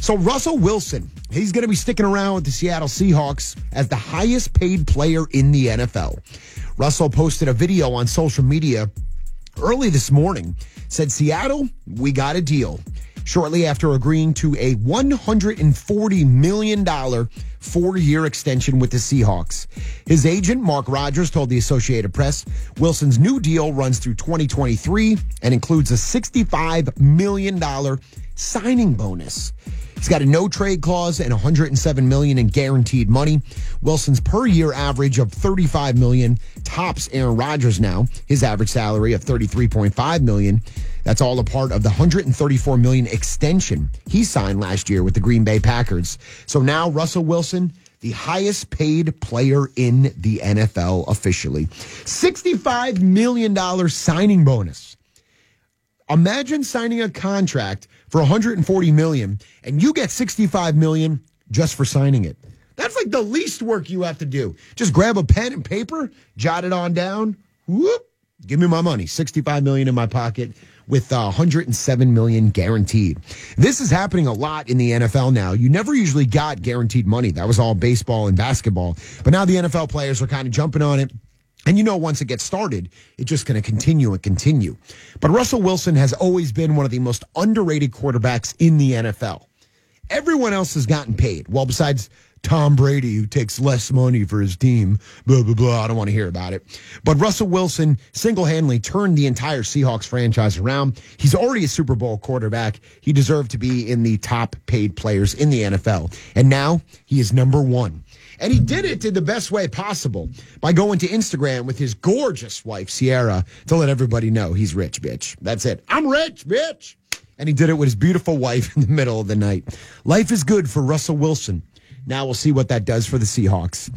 So Russell Wilson, he's going to be sticking around with the Seattle Seahawks as the highest paid player in the NFL. Russell posted a video on social media early this morning. Said Seattle, we got a deal. Shortly after agreeing to a $140 million four year extension with the Seahawks. His agent, Mark Rodgers, told the Associated Press Wilson's new deal runs through 2023 and includes a $65 million signing bonus. He's got a no trade clause and 107 million in guaranteed money. Wilson's per year average of 35 million tops Aaron Rodgers now. His average salary of 33.5 million. That's all a part of the 134 million extension he signed last year with the Green Bay Packers. So now Russell Wilson, the highest paid player in the NFL officially. $65 million signing bonus. Imagine signing a contract for 140 million and you get 65 million just for signing it. That's like the least work you have to do. Just grab a pen and paper, jot it on down. Whoop, give me my money. 65 million in my pocket with uh, 107 million guaranteed. This is happening a lot in the NFL now. You never usually got guaranteed money. That was all baseball and basketball. But now the NFL players are kind of jumping on it. And you know, once it gets started, it's just going to continue and continue. But Russell Wilson has always been one of the most underrated quarterbacks in the NFL. Everyone else has gotten paid. Well, besides Tom Brady, who takes less money for his team, blah, blah, blah. I don't want to hear about it. But Russell Wilson single handedly turned the entire Seahawks franchise around. He's already a Super Bowl quarterback. He deserved to be in the top paid players in the NFL. And now he is number one. And he did it in the best way possible by going to Instagram with his gorgeous wife, Ciara, to let everybody know he's rich, bitch. That's it. I'm rich, bitch. And he did it with his beautiful wife in the middle of the night. Life is good for Russell Wilson. Now we'll see what that does for the Seahawks.